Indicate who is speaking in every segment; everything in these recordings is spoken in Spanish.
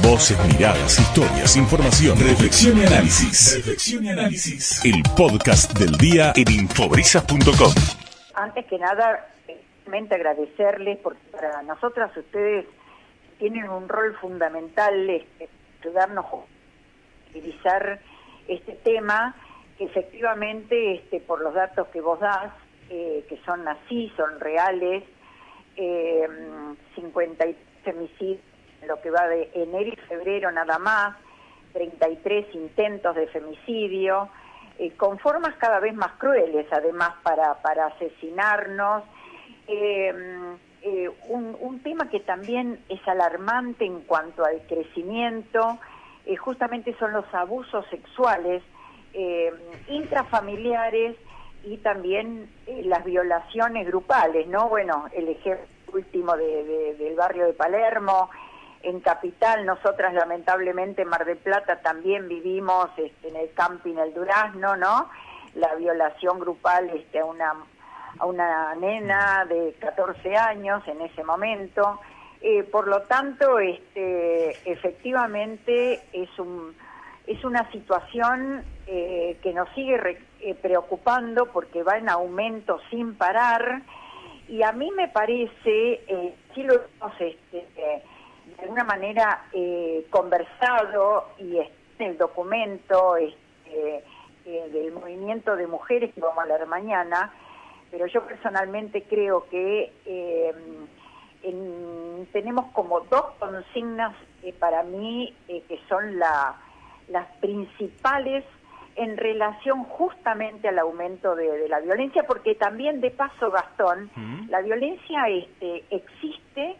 Speaker 1: Voces, miradas, historias, información, reflexión y análisis. Reflexión y análisis. El podcast del día en infobrisas.com.
Speaker 2: Antes que nada, realmente agradecerles porque para nosotras ustedes tienen un rol fundamental este, ayudarnos a utilizar este tema que efectivamente este, por los datos que vos das eh, que son así, son reales eh, 50 femicidios lo que va de enero y febrero nada más, 33 intentos de femicidio, eh, con formas cada vez más crueles, además, para, para asesinarnos. Eh, eh, un, tema que también es alarmante en cuanto al crecimiento, justamente son los abusos sexuales intrafamiliares y también las violaciones grupales, ¿no? Bueno, el ejemplo último de, del barrio de Palermo, en Capital, nosotras lamentablemente en Mar del Plata también vivimos este, en el camping El Durazno, ¿no? La violación grupal este, a, una, a una nena de 14 años en ese momento. Eh, por lo tanto, este, efectivamente es, un, es una situación eh, que nos sigue eh, preocupando porque va en aumento sin parar y a mí me parece, sí lo hemos de alguna manera eh, conversado y en el documento este, eh, del movimiento de mujeres que vamos a hablar mañana, pero yo personalmente creo que eh, tenemos como dos consignas para mí que son la, las principales en relación justamente al aumento de, la violencia, porque también de paso, Gastón, la violencia este, existe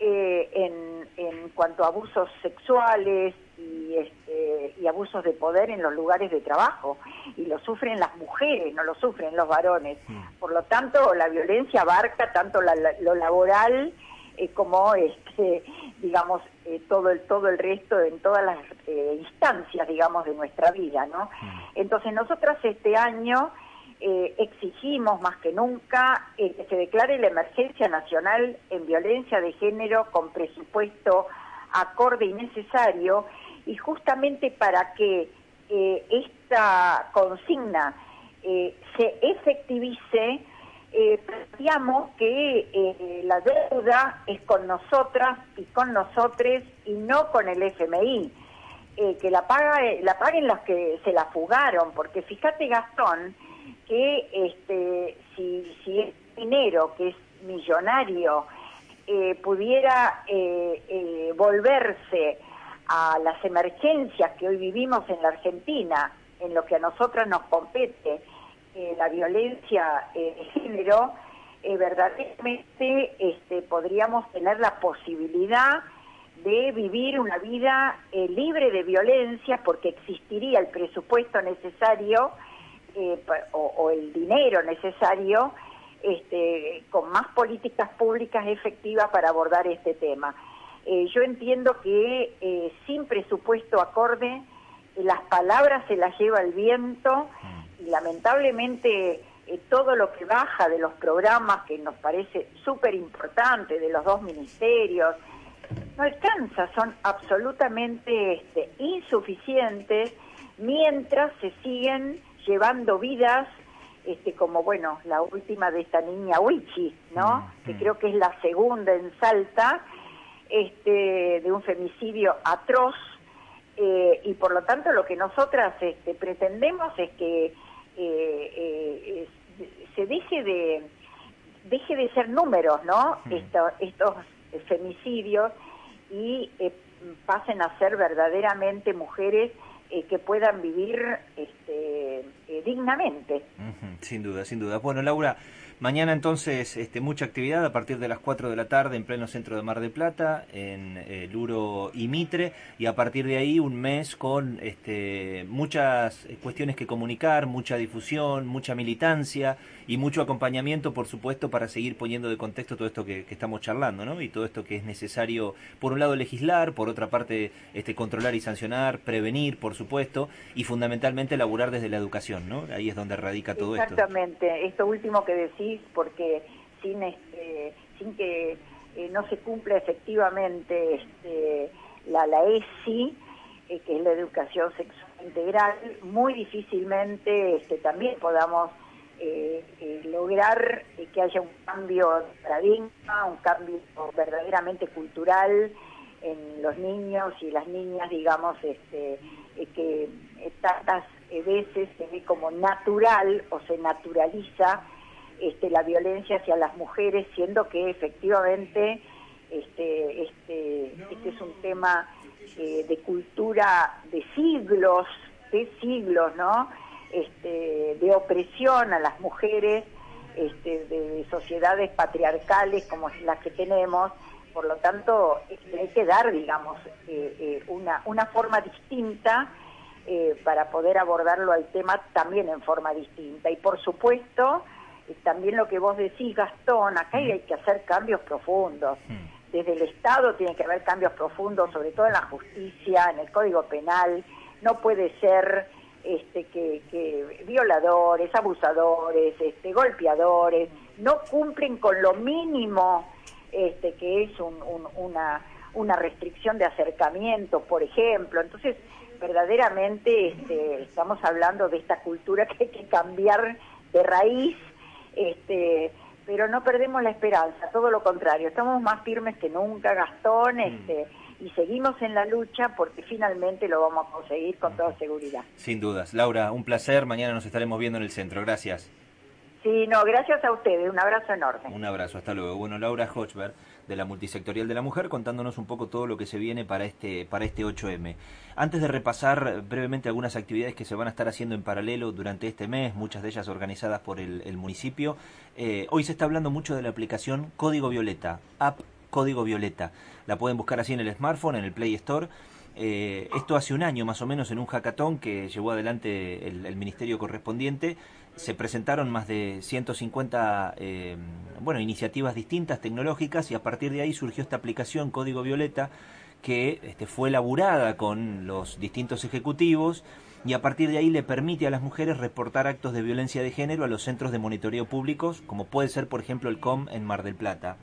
Speaker 2: eh, en, en, cuanto a abusos sexuales y, este, y abusos de poder en los lugares de trabajo, y lo sufren las mujeres, no lo sufren los varones. Mm. Por lo tanto, la violencia abarca tanto lo laboral eh, como, este, digamos, eh, todo, el, todo el resto, en todas las instancias, digamos, de nuestra vida, ¿no? Mm. Entonces, nosotras este año eh, exigimos más que nunca eh, que se declare la emergencia nacional en violencia de género con presupuesto acorde y necesario y justamente para que eh, esta consigna se efectivice, planteamos que la deuda es con nosotras y con nosotres y no con el FMI. que la, paga, la paguen los que se la fugaron, porque fíjate Gastón, que este, si, si es dinero que es millonario eh, pudiera eh, eh, volverse a las emergencias que hoy vivimos en la Argentina, en lo que a nosotras nos compete, la violencia de género, verdaderamente este, podríamos tener la posibilidad de vivir una vida libre de violencia porque existiría el presupuesto necesario eh, o, el dinero necesario este, con más políticas públicas efectivas para abordar este tema. Eh, yo entiendo que eh, sin presupuesto acorde, las palabras se las lleva el viento y lamentablemente todo lo que baja de los programas, que nos parece súper importante, de los dos ministerios, no alcanza, son absolutamente este, insuficientes mientras se siguen llevando vidas, este, como bueno, la última de esta niña Wichi, ¿no? Mm, que mm. creo que es la segunda en Salta, este, de un femicidio atroz, eh, y por lo tanto lo que nosotras este, pretendemos es que eh, eh, se deje de deje de ser números, ¿no? Mm. estos femicidios y pasen a ser verdaderamente mujeres que puedan vivir este, eh, dignamente.
Speaker 3: sin duda, sin duda. Bueno, Laura, mañana entonces este, mucha actividad a partir de las 4 de la tarde en pleno centro de Mar de Plata, en eh, Luro y Mitre, y a partir de ahí un mes con este, muchas cuestiones que comunicar, mucha difusión, mucha militancia y mucho acompañamiento, por supuesto, para seguir poniendo de contexto todo esto que, estamos charlando, ¿no? Y todo esto que es necesario, por un lado, legislar, por otra parte, este, controlar y sancionar, prevenir, por supuesto, y fundamentalmente laburar desde la educación, ¿no? Ahí es donde radica todo
Speaker 2: esto. Exactamente, esto último que decís, porque sin, este, sin que eh, no se cumpla efectivamente este, la, la ESI, eh, que es la educación sexual integral, muy difícilmente este, también podamos eh, lograr que haya un cambio de paradigma, un cambio verdaderamente cultural en los niños y las niñas, digamos, este, que tantas veces se ve como natural o se naturaliza este, la violencia hacia las mujeres, siendo que efectivamente este, este, este es un tema eh, de cultura de siglos, de siglos, ¿no? Este, de opresión a las mujeres, este, de, sociedades patriarcales como las que tenemos, por lo tanto este, hay que dar, digamos, eh, eh, una, una forma distinta para poder abordarlo al tema también en forma distinta. Y por supuesto, también lo que vos decís, Gastón, acá hay que hacer cambios profundos. Desde el Estado tiene que haber cambios profundos, sobre todo en la justicia, en el Código Penal. No puede ser este, que, violadores, abusadores, este, golpeadores, no cumplen con lo mínimo este, que es una, una restricción de acercamiento, por ejemplo. Entonces, verdaderamente este, estamos hablando de esta cultura que hay que cambiar de raíz este, pero no perdemos la esperanza, todo lo contrario, estamos más firmes que nunca, Gastón, mm. este, y seguimos en la lucha porque finalmente lo vamos a conseguir con toda seguridad.
Speaker 3: Sin dudas. Laura, un placer, mañana nos estaremos viendo en el centro, gracias.
Speaker 2: Sí, no, gracias a ustedes, un abrazo enorme.
Speaker 3: Un abrazo, hasta luego. Bueno, Laura Hochberg, de la Multisectorial de la Mujer, contándonos un poco todo lo que se viene para este, para este 8M. Antes de repasar brevemente algunas actividades que se van a estar haciendo en paralelo durante este mes, muchas de ellas organizadas por el, municipio, eh, hoy se está hablando mucho de la aplicación Código Violeta, App Código Violeta. La pueden buscar así en el smartphone, en el Play Store. Eh, esto hace un año más o menos en un hackathon que llevó adelante el, ministerio correspondiente. Se presentaron más de 150 eh, bueno, iniciativas distintas tecnológicas y a partir de ahí surgió esta aplicación Código Violeta que este, fue elaborada con los distintos ejecutivos y a partir de ahí le permite a las mujeres reportar actos de violencia de género a los centros de monitoreo públicos, como puede ser por ejemplo el COM en Mar del Plata.